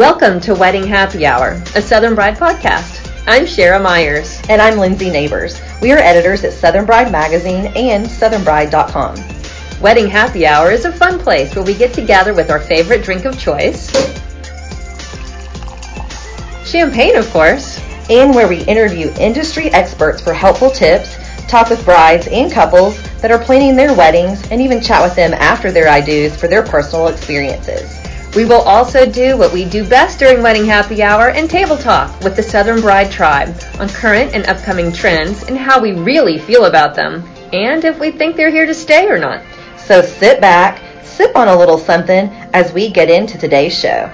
Welcome to Wedding Happy Hour, a Southern Bride podcast. I'm Shara Myers. And I'm Lindsay Neighbors. We are editors at Southern Bride Magazine and southernbride.com. Wedding Happy Hour is a fun place where we get together with our favorite drink of choice. Champagne, of course. And where we interview industry experts for helpful tips, talk with brides and couples that are planning their weddings, and even chat with them after their I do's for their personal experiences. We will also do what we do best during Wedding Happy Hour and table talk with the Southern Bride Tribe on current and upcoming trends and how we really feel about them, and if we think they're here to stay or not. So sit back, sip on a little something as we get into today's show.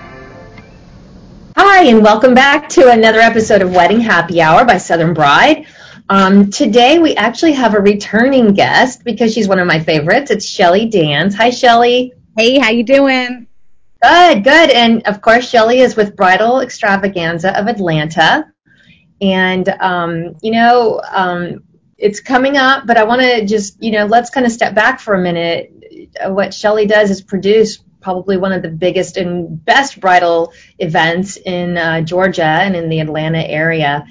Hi, and welcome back to another episode of Wedding Happy Hour by Southern Bride. Um, today we actually have a returning guest because she's one of my favorites. It's Shelly Dans. Hi, Shelly. Hey, how you doing? Good, good. And of course, Shelly is with Bridal Extravaganza of Atlanta. And, um, you know, um, it's coming up, but I want to just, you know, let's kind of step back for a minute. What Shelly does is produce probably one of the biggest and best bridal events in uh, Georgia and in the Atlanta area.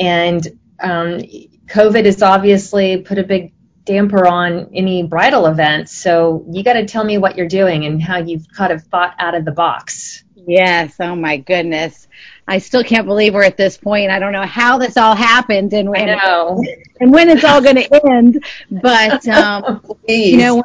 And um, COVID has obviously put a big damper on any bridal events. So you got to tell me what you're doing and how you've kind of thought out of the box. Yes. Oh my goodness. I still can't believe we're at this point. I don't know how this all happened and when, and when it's all going to end. But, um, you know,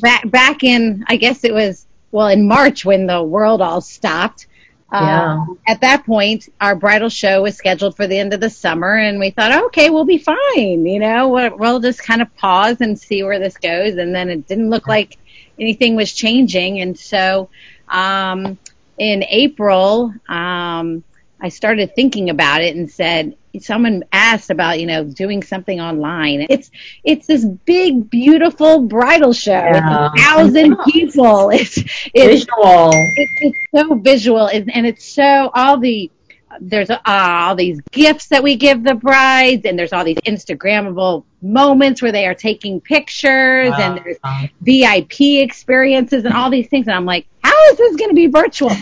back, back in, I guess it was, well, in March when the world all stopped, yeah. Um, at that point, our bridal show was scheduled for the end of the summer, and we thought, okay, we'll be fine. You know, we'll, we'll just kind of pause and see where this goes. And then it didn't look like anything was changing. And so, um, in April, um, I started thinking about it and said, someone asked about, you know, doing something online. It's it's this big, beautiful bridal show. Yeah. It's a thousand people. It's it's visual. It's, it's so visual, and, and it's so all the there's uh, all these gifts that we give the brides, and there's all these Instagrammable moments where they are taking pictures, wow. and there's VIP experiences and all these things. And I'm like, how is this going to be virtual?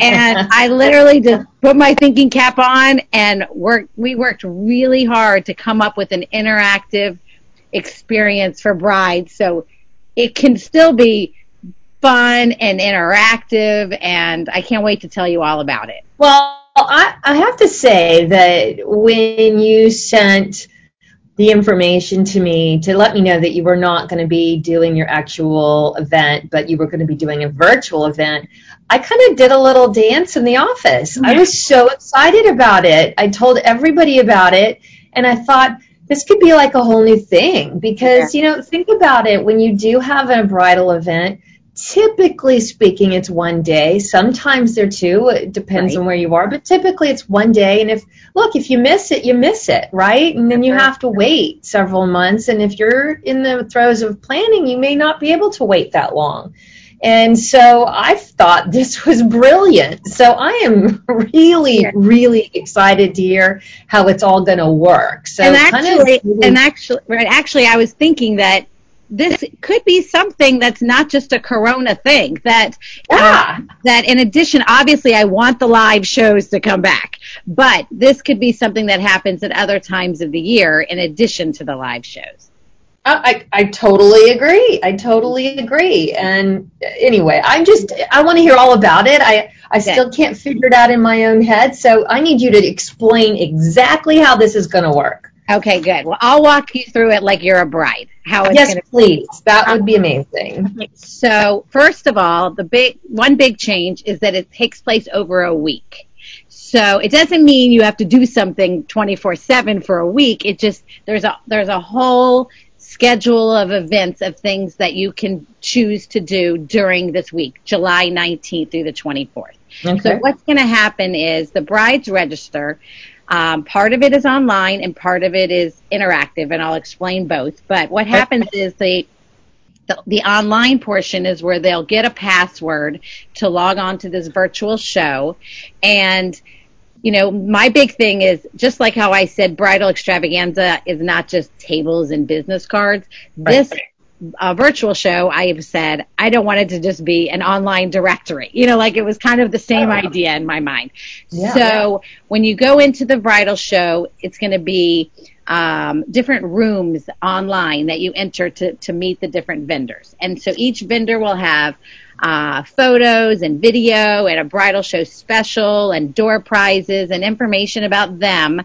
And I literally just put my thinking cap on and worked. We worked really hard to come up with an interactive experience for brides, so it can still be fun and interactive. And I can't wait to tell you all about it. Well I, I have to say that when you sent the information to me to let me know that you were not going to be doing your actual event, but you were going to be doing a virtual event, I kind of did a little dance in the office. I was so excited about it. I told everybody about it, and I thought, this could be like a whole new thing because, yeah. you know, think about it. When you do have a bridal event, typically speaking, it's one day. Sometimes they're two. It depends right. on where you are, but typically it's one day. And if, look, if you miss it, you miss it, right? And then you have to wait several months. And if you're in the throes of planning, you may not be able to wait that long. And so I thought this was brilliant. So I am really, yeah. really excited to hear how it's all going to work. So and actually, kind of, and actually, right, actually, I was thinking that this could be something that's not just a corona thing that uh, yeah. uh, that in addition obviously I want the live shows to come back but this could be something that happens at other times of the year in addition to the live shows I, I totally agree. I totally agree. And anyway, I'm just, I want to hear all about it. I, I still can't figure it out in my own head. So I need you to explain exactly how this is going to work. Okay, good. Well, I'll walk you through it like you're a bride. How it's yes, please. That would be amazing. So, first of all, the big one big change is that it takes place over a week. So it doesn't mean you have to do something 24/7 for a week. It just there's a there's a whole schedule of events of things that you can choose to do during this week, July 19th through the 24th. Okay. So what's going to happen is the brides register um, part of it is online and part of it is interactive, and I'll explain both. But what happens is the, the the online portion is where they'll get a password to log on to this virtual show, and you know, my big thing is just like how I said bridal extravaganza is not just tables and business cards. Right. This uh, virtual show, I have said I don't want it to just be an online directory. You know, like it was kind of the same oh. idea in my mind. Yeah, so yeah. when you go into the bridal show, it's going to be um, different rooms online that you enter to, to meet the different vendors. And so each vendor will have uh, photos and video and a bridal show special and door prizes and information about them.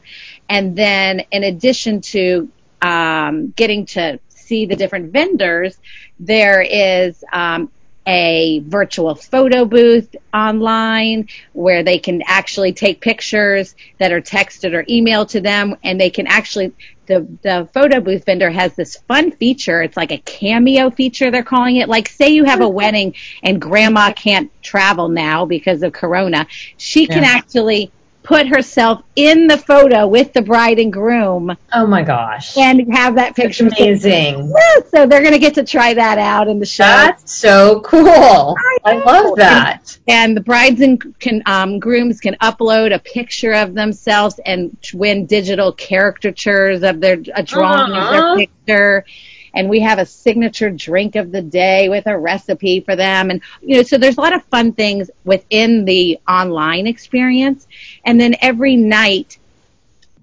And then in addition to um, getting to see the different vendors, there is um, a virtual photo booth online where they can actually take pictures that are texted or emailed to them and they can actually the the photo booth vendor has this fun feature. It's like a cameo feature they're calling it. Like say you have a wedding and grandma can't travel now because of corona. She can actually put herself in the photo with the bride and groom. Oh my gosh. And have that picture. That's amazing. Yeah, so they're going to get to try that out in the show. That's so cool. I, I love that. And, and, the brides and can, um, grooms can upload a picture of themselves and win digital caricatures of their, a drawing uh-huh. of their uh-huh. picture and we have a signature drink of the day with a recipe for them. And, you know, so there's a lot of fun things within the online experience. And then every night,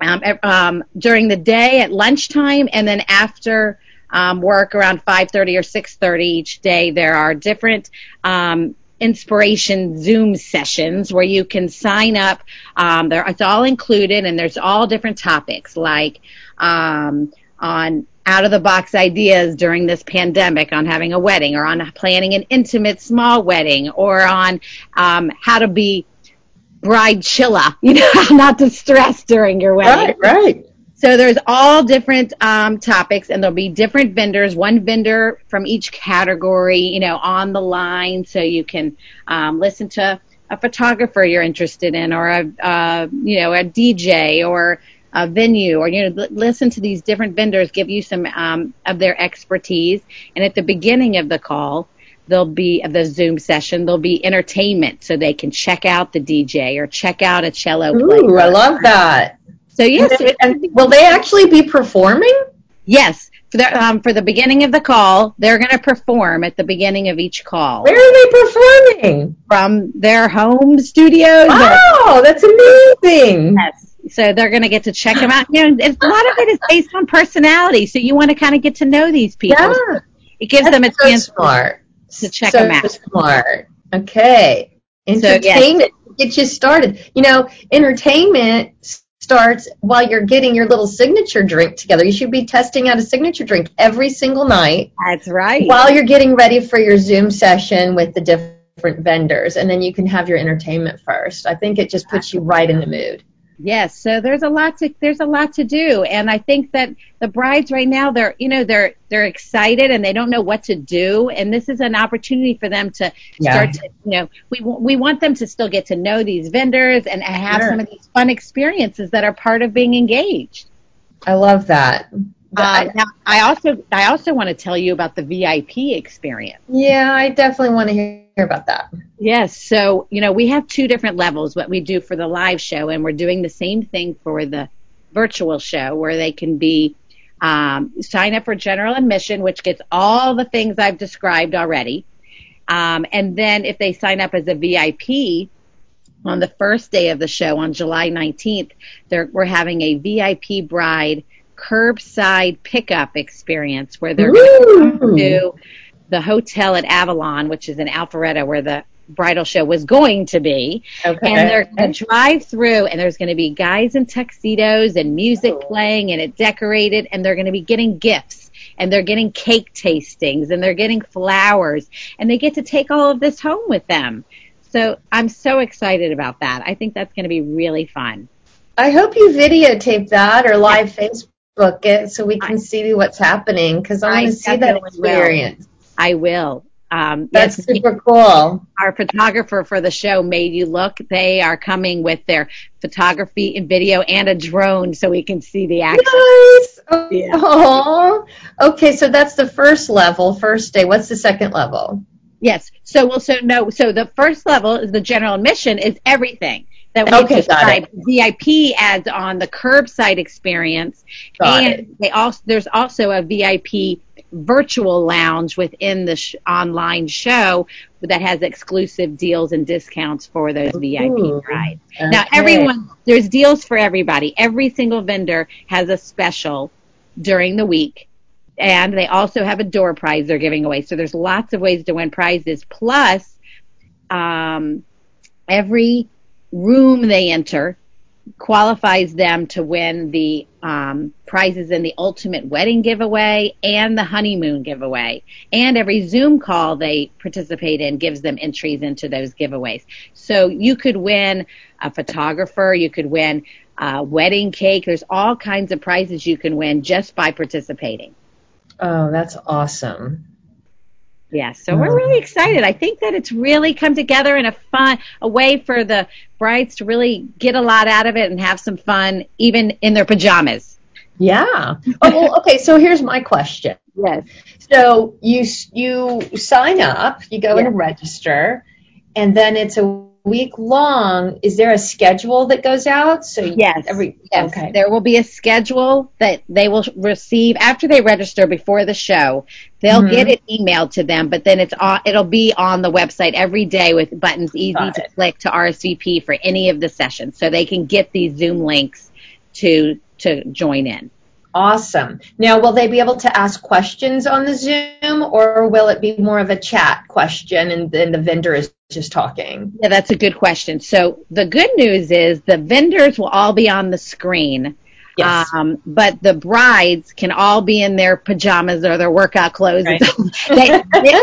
um, um, during the day at lunchtime and then after um, work around 5.30 or 6.30 each day, there are different um, inspiration Zoom sessions where you can sign up. Um, there, it's all included, and there's all different topics like um, on out of the box ideas during this pandemic on having a wedding or on planning an intimate small wedding or on um, how to be bride chilla, you know, not to stress during your wedding. Right, right. So there's all different um, topics, and there'll be different vendors, one vendor from each category, you know, on the line, so you can um, listen to a photographer you're interested in, or a uh, you know a DJ, or a venue or you know listen to these different vendors give you some um, of their expertise and at the beginning of the call there'll be the zoom session there'll be entertainment so they can check out the dj or check out a cello player. Ooh, i love that so yes and, and will they actually be performing yes for the, um, for the beginning of the call, they're going to perform at the beginning of each call. Where are they performing? From their home studios. Oh, that's amazing. Yes. So they're going to get to check them out. You know, a lot of it is based on personality. So you want to kind of get to know these people. Yeah. It gives That's them a so chance smart. to check so them out. smart. Okay. Entertainment so, yes. get you started. You know, entertainment starts while you're getting your little signature drink together. You should be testing out a signature drink every single night. That's right. While you're getting ready for your Zoom session with the different vendors, and then you can have your entertainment first. I think it just puts you right in the mood. Yes, so there's a lot to there's a lot to do, and I think that the brides right now they're you know they're they're excited and they don't know what to do, and this is an opportunity for them to yeah. start to you know we we want them to still get to know these vendors and have sure. some of these fun experiences that are part of being engaged. I love that. Uh, now, I also I also want to tell you about the VIP experience. Yeah, I definitely want to hear about that. Yes, so you know we have two different levels. What we do for the live show, and we're doing the same thing for the virtual show, where they can be um, sign up for general admission, which gets all the things I've described already, um, and then if they sign up as a VIP, on the first day of the show on July 19th, we're having a VIP bride curbside pickup experience where they're going to the hotel at Avalon, which is in Alpharetta, where the bridal show was going to be. Okay. And they're going to drive through, and there's going to be guys in tuxedos and music oh. playing, and it decorated, and they're going to be getting gifts. And they're getting cake tastings and they're getting flowers and they get to take all of this home with them. So I'm so excited about that. I think that's going to be really fun. I hope you videotape that or live Facebook it so we can I, see what's happening because I want to see that experience. Will. I will. Um, That's yes, super cool. Our photographer for the show made you look. They are coming with their photography and video and a drone so we can see the action. Nice. Oh, yeah. okay. So that's the first level, first day. What's the second level? Yes. So we'll so no. So the first level is the general admission is everything that we okay, described. VIP adds on the curbside experience, got and it. they also there's also a VIP virtual lounge within the sh- online show that has exclusive deals and discounts for those Ooh, VIP rides. Okay. Now, everyone, there's deals for everybody. Every single vendor has a special during the week. And they also have a door prize they're giving away. So there's lots of ways to win prizes. Plus, um, every room they enter qualifies them to win the um, prizes in the ultimate wedding giveaway and the honeymoon giveaway. And every Zoom call they participate in gives them entries into those giveaways. So you could win a photographer, you could win a wedding cake. There's all kinds of prizes you can win just by participating. Oh, that's awesome. Yeah, so we're really oh. excited. I think that it's really come together in a fun, a way for the brides to really get a lot out of it and have some fun, even in their pajamas. Yeah. Oh, well, okay. So here's my question. Yes. So you you sign up, you go yes. and register, and then it's a week long, is there a schedule that goes out? So yes, every yes, okay. there will be a schedule that they will receive after they register before the show. They'll mm-hmm. get it emailed to them, but then it's on, it'll be on the website every day with buttons easy Got to it. click to RSVP for any of the sessions, so they can get these Zoom links to to join in. Awesome. Now, will they be able to ask questions on the Zoom, or will it be more of a chat question and then the vendor is just talking? Yeah, that's a good question. So the good news is the vendors will all be on the screen. Yes. Um, but the brides can all be in their pajamas or their workout clothes. Right. they,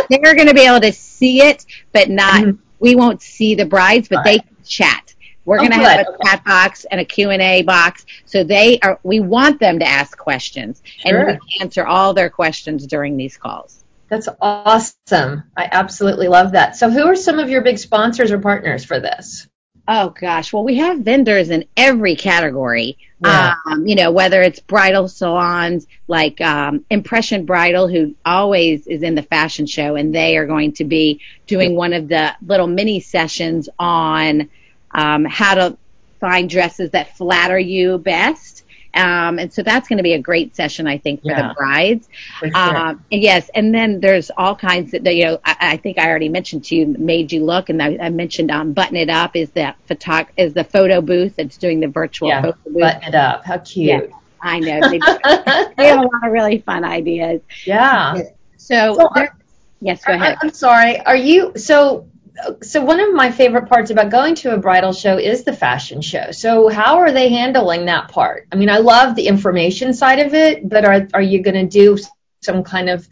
they, are going to be able to see it, but not, mm-hmm. we won't see the brides, but they can chat. We're going to have a chat box and a Q&A box. So they are, we want them to ask questions sure. and we answer all their questions during these calls. That's awesome. I absolutely love that. So who are some of your big sponsors or partners for this? Oh gosh, well we have vendors in every category. Yeah. Um, you know, whether it's bridal salons like um, Impression Bridal, who always is in the fashion show, and they are going to be doing one of the little mini sessions on um, how to find dresses that flatter you best. Um, and so that's going to be a great session, I think, for yeah, the brides. For sure. um, and yes, and then there's all kinds that you know, I, I think I already mentioned to you, made you look, and I, I mentioned um, Button It Up is that photog- is the photo booth that's doing the virtual yeah, photo booth. Button It Up, how cute. Yeah, I know. They, they have a lot of really fun ideas. Yeah. So, so yes, go ahead. I'm sorry. Are you, so so one of my favorite parts about going to a bridal show is the fashion show. So how are they handling that part? I mean, I love the information side of it, but are are you going to do some kind of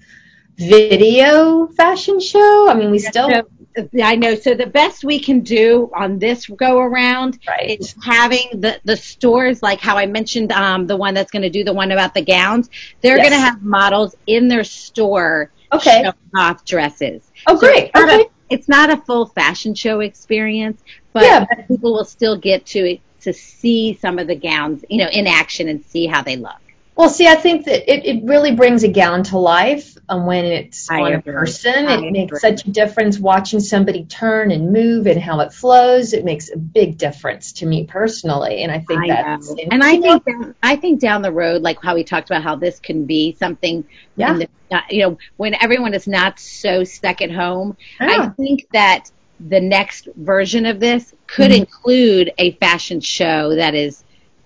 video fashion show? I mean, we still I know. So the best we can do on this go around right. is having the the stores like how I mentioned um, the one that's going to do the one about the gowns. They're yes. going to have models in their store okay. showing off dresses. Oh, so great. Okay it's not a full fashion show experience, but yeah. people will still get to to see some of the gowns, you know, in action and see how they look. Well, see, I think that it, it really brings a gown to life um, when it's I on agree. a person. I it agree. makes such a difference watching somebody turn and move and how it flows. It makes a big difference to me personally, and I think I that's know. and I think down, I think down the road, like how we talked about how this can be something. Yeah. The, uh, you know, when everyone is not so stuck at home, yeah. I think that the next version of this could mm-hmm. include a fashion show that is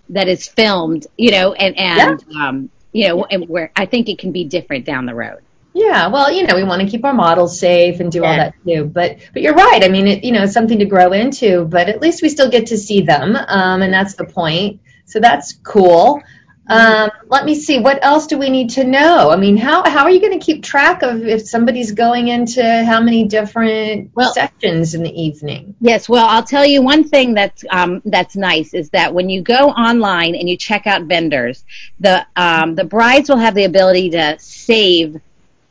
that is filmed, you know, and and yeah. um, you know, and where I think it can be different down the road. Yeah, well, you know, we want to keep our models safe and do yeah. all that too. But but you're right. I mean, it, you know, it's something to grow into. But at least we still get to see them, um, and that's the point. So that's cool. Um, let me see. What else do we need to know? I mean, how how are you going to keep track of if somebody's going into how many different well, sections in the evening? Yes. Well, I'll tell you one thing that's um, that's nice is that when you go online and you check out vendors, the um, the brides will have the ability to save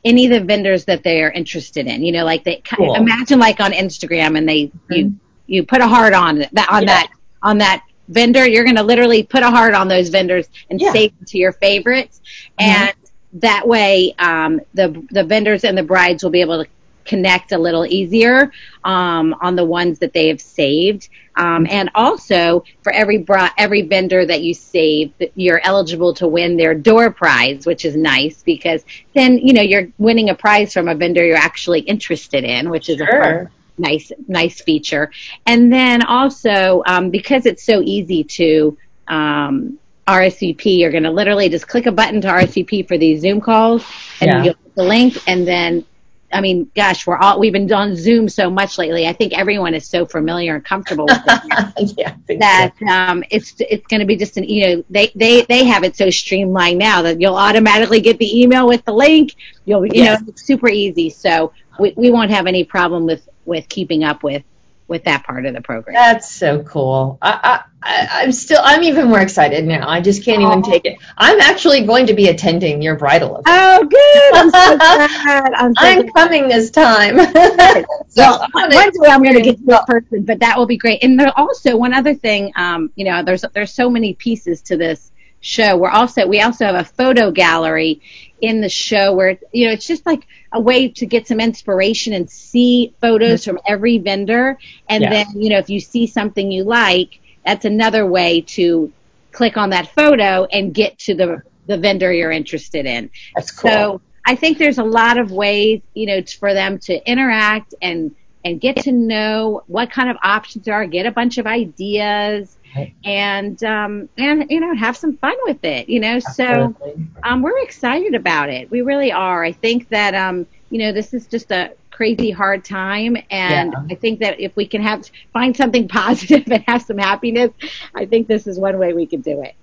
any of the vendors that they are interested in. You know, like they cool. imagine like on Instagram and they mm-hmm. you you put a heart on that on yeah. that on that vendor, you're going to literally put a heart on those vendors and yeah. save them to your favorites. Mm-hmm. And that way, um, the the vendors and the brides will be able to connect a little easier um, on the ones that they have saved. Um, and also, for every bra- every vendor that you save, you're eligible to win their door prize, which is nice because then you know you're winning a prize from a vendor you're actually interested in, which is sure. a fun, nice nice feature. And then also um, because it's so easy to um, RSVP, you're going to literally just click a button to RSVP for these Zoom calls, and yeah. you'll get the link, and then I mean, gosh, we're all we've been on Zoom so much lately. I think everyone is so familiar and comfortable with it yeah, that so. um, it's it's going to be just an you know they they they have it so streamlined now that you'll automatically get the email with the link. You'll you yes. know it's super easy. So we we won't have any problem with with keeping up with with that part of the program. That's so cool. I, I, am still, I'm even more excited now. I just can't oh. even take it. I'm actually going to be attending your bridal event. Oh, good. I'm so glad. I'm, so I'm coming this time. so one day I'm going to get to a person, but that will be great. And there also one other thing, um, you know, there's there's so many pieces to this show. We're also we also have a photo gallery in the show where you know it's just like a way to get some inspiration and see photos from every vendor. And yeah. then you know if you see something you like that's another way to click on that photo and get to the the vendor you're interested in. That's cool. So i think there's a lot of ways you know for them to interact and and get to know what kind of options there are get a bunch of ideas and um, and you know have some fun with it. You know, Absolutely. so um, we're excited about it. We really are. I think that um, you know this is just a crazy hard time, and yeah. I think that if we can have find something positive and have some happiness, I think this is one way we can do it.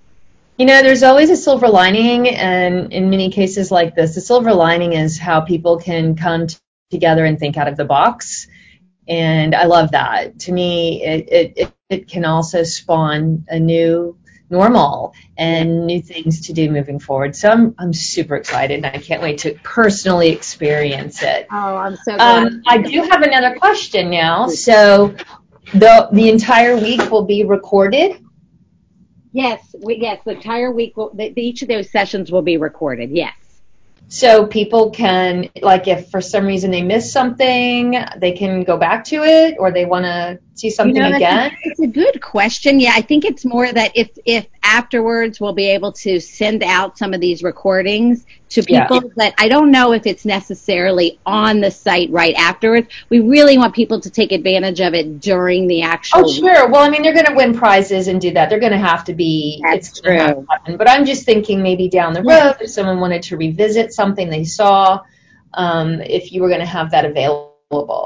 You know, there's always a silver lining, and in many cases like this, the silver lining is how people can come t- together and think out of the box and I love that. To me, it, it, it can also spawn a new normal and new things to do moving forward. So I'm I'm super excited and I can't wait to personally experience it. Oh, I'm so glad. Um, I do have another question now. So the the entire week will be recorded. Yes, we, yes, the entire week will. The, each of those sessions will be recorded. Yes. So people can, like, if for some reason they miss something, they can go back to it, or they want to see something you know, again. It's a good question. Yeah, I think it's more that if if afterwards we'll be able to send out some of these recordings to people yeah. that I don't know if it's necessarily on the site right afterwards. We really want people to take advantage of it during the actual. Oh, sure. Well, I mean, they're going to win prizes and do that. They're going to have to be. That's true. But I'm just thinking maybe down the road, if someone wanted to revisit something they saw, um, if you were going to have that available.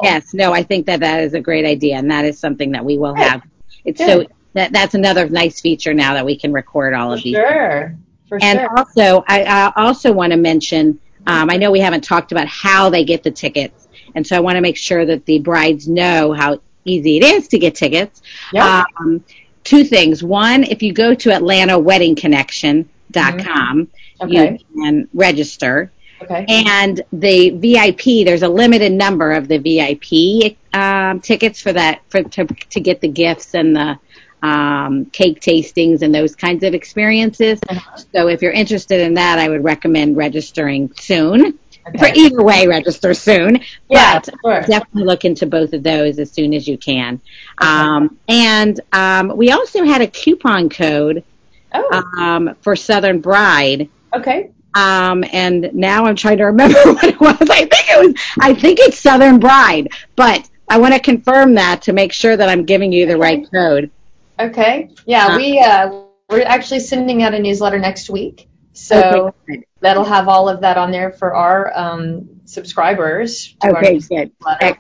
Yes. No, I think that that is a great idea, and that is something that we will have. It's Good. so that that's another nice feature now that we can record all of these. Sure. For and sure. also, I, I also want to mention, um, I know we haven't talked about how they get the tickets, and so I want to make sure that the brides know how easy it is to get tickets. Yeah. Um, two things. One, if you go to AtlantaWeddingConnection.com, mm-hmm. okay. you can register. Okay. And the VIP, there's a limited number of the VIP um, tickets for that for to, to get the gifts and the um, cake tastings and those kinds of experiences. Uh-huh. So if you're interested in that, I would recommend registering soon. Okay. For either way, register soon. Yeah, but sure. definitely look into both of those as soon as you can. Okay. Um, and um, we also had a coupon code oh. um, for Southern Bride. Okay. Um, and now I'm trying to remember what it was. I think it was. I think it's Southern Bride, but I want to confirm that to make sure that I'm giving you the right code. Okay. Yeah, uh, we uh, we're actually sending out a newsletter next week, so okay, that'll have all of that on there for our um, subscribers. Okay, good.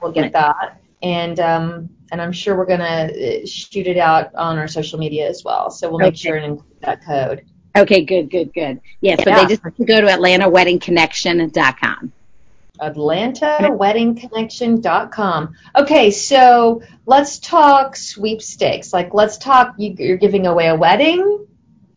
We'll get that, and um, and I'm sure we're gonna uh, shoot it out on our social media as well. So we'll make sure and include that code. Okay, good, good, good. Yes, yeah, so they just go to AtlantaWeddingConnection.com. AtlantaWeddingConnection.com. Okay, so let's talk sweepstakes. Like, let's talk. You, are giving away a wedding.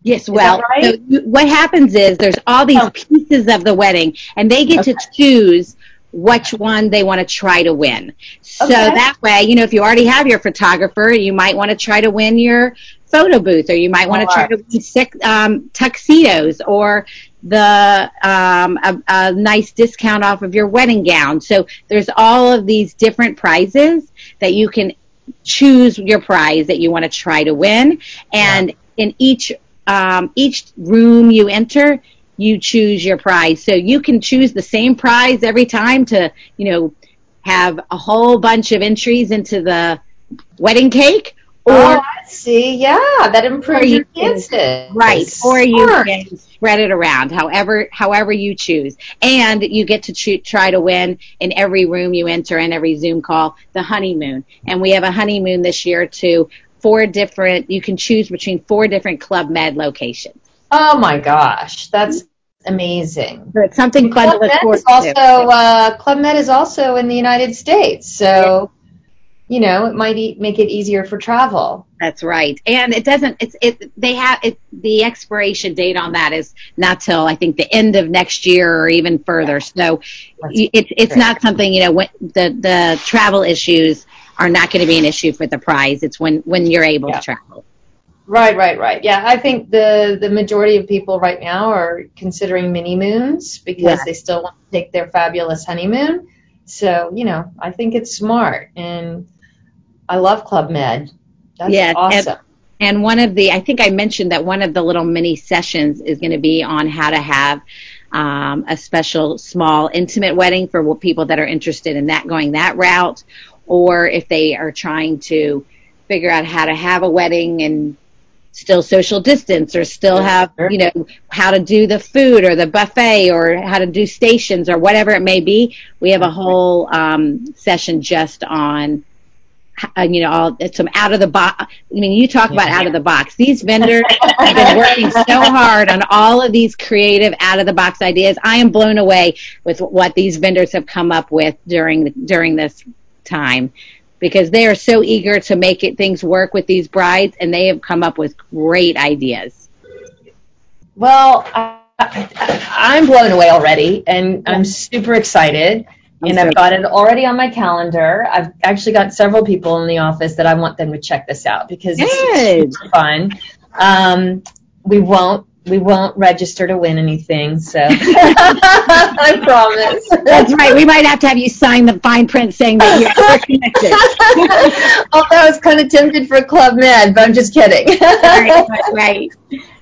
Yes. well, right? so what happens is there's all these oh. pieces of the wedding, and they get okay. to choose which one they want to try to win. So okay. that way, you know, if you already have your photographer, you might want to try to win your photo booth, or you might want to try to win six um, tuxedos, or the um, a, a nice discount off of your wedding gown. So there's all of these different prizes that you can choose your prize that you want to try to win, and yeah. in each um, each room you enter, you choose your prize. So you can choose the same prize every time to, you know, have a whole bunch of entries into the wedding cake. Or, oh, see. Yeah, that improves your chances. Right. Or you can spread it around, however, however you choose. And you get to cho- try to win in every room you enter in every Zoom call, the honeymoon. And we have a honeymoon this year to four different, you can choose between four different Club Med locations. Oh my gosh, that's amazing. It's something fun Club to look forward also, to. Uh, Club Med is also in the United States, so you know it might e- make it easier for travel. That's right, and it doesn't. It's it. They have it. The expiration date on that is not till I think the end of next year or even further. So it's it's not something you know. When the the travel issues are not going to be an issue for the prize. It's when when you're able yeah. to travel. Right, right, right. Yeah, I think the the majority of people right now are considering mini moons because yeah. they still want to take their fabulous honeymoon. So, you know, I think it's smart and I love Club Med. That's yeah, awesome. And, and one of the I think I mentioned that one of the little mini sessions is going to be on how to have um, a special small intimate wedding for people that are interested in that going that route or if they are trying to figure out how to have a wedding and still social distance or still have, you know, how to do the food or the buffet or how to do stations or whatever it may be. We have a whole um, session just on, Uh, you know, some out of the box. I mean, you talk about out of the box. These vendors have been working so hard on all of these creative out of the box ideas. I am blown away with what these vendors have come up with during during this time because they are so eager to make it things work with these brides and they have come up with great ideas. Well, I, am blown away already and I'm super excited. And I've got it already on my calendar. I've actually got several people in the office that I want them to check this out because Good. it's super fun. Um, we won't we won't register to win anything, so I promise. That's right. We might have to have you sign the fine print saying that you're connected. Although I was kind of tempted for Club Med, but I'm just kidding. right, right.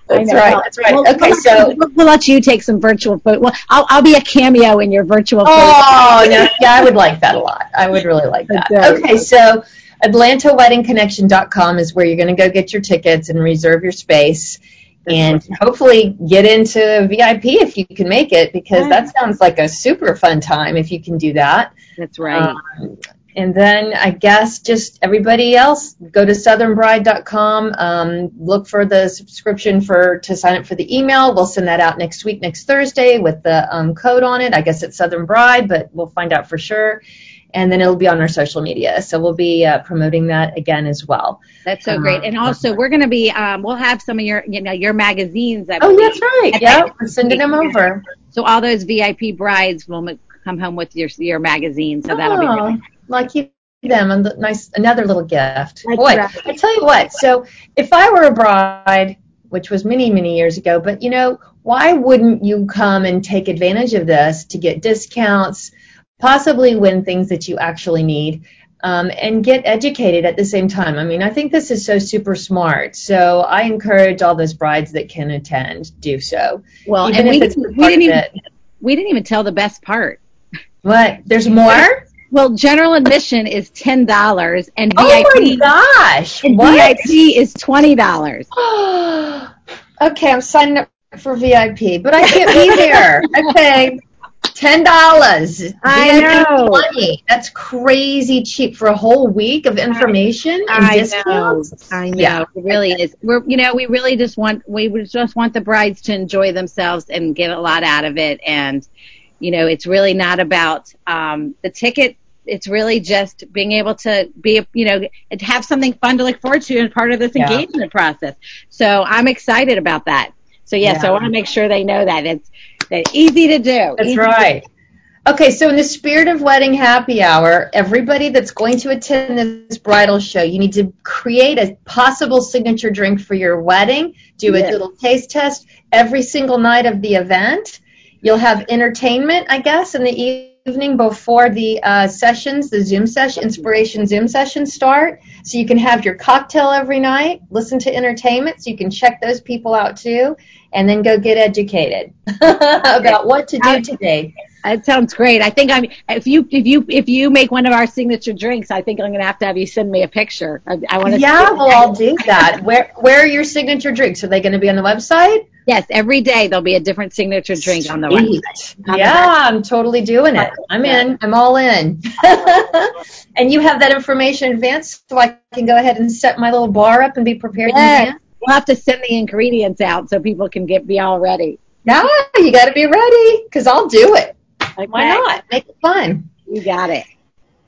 That's right. That's right. Well, okay, we'll, so we'll, we'll, let you take some virtual photo. Well, I'll, I'll be a cameo in your virtual. Oh, no, yeah, I would like that a lot. I would really like that. Okay, so AtlantaWeddingConnection.com is where you're going to go get your tickets and reserve your space and hopefully get into VIP if you can make it because that sounds like a super fun time if you can do that. That's right. Um, and then I guess just everybody else go to southernbride.com. Um, look for the subscription for to sign up for the email. We'll send that out next week, next Thursday, with the um, code on it. I guess it's Southern Bride, but we'll find out for sure and then it'll be on our social media. So we'll be uh, promoting that again as well. That's so great. And also, we're going to be, um, we'll have some of your, you know, your magazines. I oh, that's right. Yeah, we're sending them over. So all those VIP brides will come home with your your magazine. So that'll oh, be great. Like keep them and nice another little gift. Boy. I tell you what. So if I were a bride, which was many many years ago, but you know, why wouldn't you come and take advantage of this to get discounts? possibly win things that you actually need, um, and get educated at the same time. I mean, I think this is so super smart. So I encourage all those brides that can attend do so. Well, even and we, didn't, we didn't even we didn't even tell the best part. What? There's more. Well, general admission is ten dollars, and VIP. Oh my gosh! And what? VIP is twenty dollars. okay, I'm signing up for VIP, but I can't be there. okay, Ten dollars. I know. 20. That's crazy cheap for a whole week of information and I discounts. Know. I know. Yeah. It really is. We're you know, we really just want we just want the brides to enjoy themselves and get a lot out of it and you know, it's really not about um the ticket it's really just being able to be, you know, have something fun to look forward to and part of this yeah. engagement process. So I'm excited about that. So yes, yeah. I want to make sure they know that it's easy to do. That's right. Okay, so in the spirit of wedding happy hour, everybody that's going to attend this bridal show, you need to create a possible signature drink for your wedding, do a little taste test, every single night of the event. You'll have entertainment, I guess, in the evening before the uh, sessions, the Zoom session, inspiration Zoom sessions start. So you can have your cocktail every night, listen to entertainment, so you can check those people out too, and then go get educated about what to do today. That sounds great. I think I'm. If you if you if you make one of our signature drinks, I think I'm going to have to have you send me a picture. I, I want to. Yeah, well, I'll do that. Where where are your signature drinks? Are they going to be on the website? Yes, every day there'll be a different signature drink Sweet. on the website. yeah, I'm totally doing it. I'm in. I'm all in. and you have that information in advance, so I can go ahead and set my little bar up and be prepared. Yes. We'll have to send the ingredients out so people can get be all ready. Yeah, you got to be ready because I'll do it. Okay. Why not? Make it fun. You got it.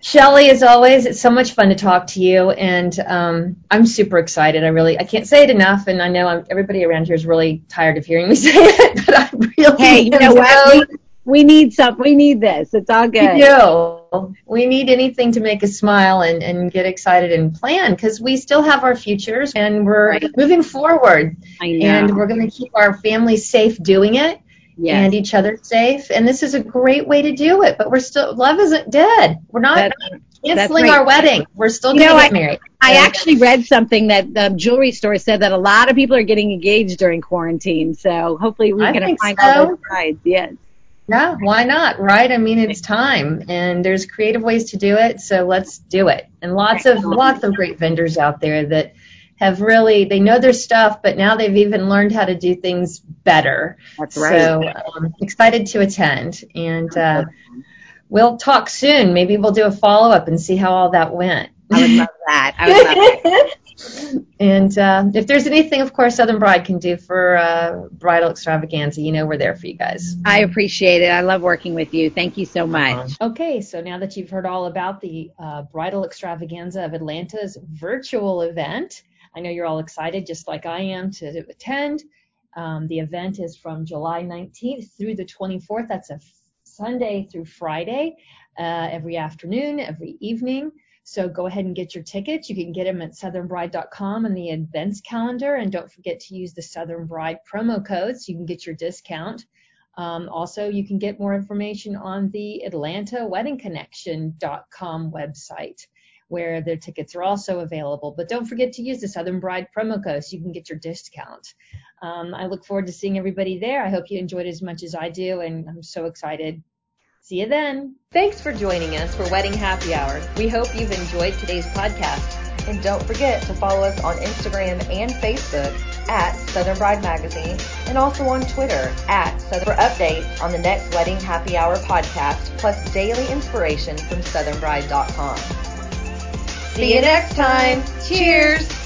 Shelly, as always, it's so much fun to talk to you, and um, I'm super excited. I really, I can't say it enough, and I know I'm, everybody around here is really tired of hearing me say it, but I really. Hey, you know what? We, we need some. We need this. It's all good. We do. We need anything to make us smile and, and get excited and plan because we still have our futures and we're right. moving forward. I know. And we're going to keep our families safe doing it yes. and each other safe. And this is a great way to do it. But we're still love isn't dead. We're not that's, canceling that's our wedding. We're still going to get I, married. I actually read something that the jewelry store said that a lot of people are getting engaged during quarantine. So hopefully we I can find so. all those brides. Yes. Yeah, why not? Right? I mean, it's time, and there's creative ways to do it. So let's do it. And lots of lots of great vendors out there that have really they know their stuff, but now they've even learned how to do things better. That's right. So um, excited to attend, and uh, we'll talk soon. Maybe we'll do a follow up and see how all that went. I would love that. I would love that. and uh, if there's anything, of course, Southern Bride can do for uh, bridal extravaganza, you know we're there for you guys. I appreciate it. I love working with you. Thank you so much. Okay, so now that you've heard all about the uh, bridal extravaganza of Atlanta's virtual event, I know you're all excited, just like I am, to attend. Um, the event is from July 19th through the 24th. That's a Sunday through Friday, uh, every afternoon, every evening. So go ahead and get your tickets. You can get them at southernbride.com in the events calendar. And don't forget to use the Southern Bride promo code so you can get your discount. Um, also, you can get more information on the AtlantaWeddingConnection.com website where their tickets are also available. But don't forget to use the Southern Bride promo code so you can get your discount. Um, I look forward to seeing everybody there. I hope you enjoyed as much as I do, and I'm so excited. See you then. Thanks for joining us for Wedding Happy Hour. We hope you've enjoyed today's podcast. And don't forget to follow us on Instagram and Facebook at Southern Bride Magazine and also on Twitter at Southern for updates on the next Wedding Happy Hour podcast plus daily inspiration from southernbride.com. See you next time. Cheers.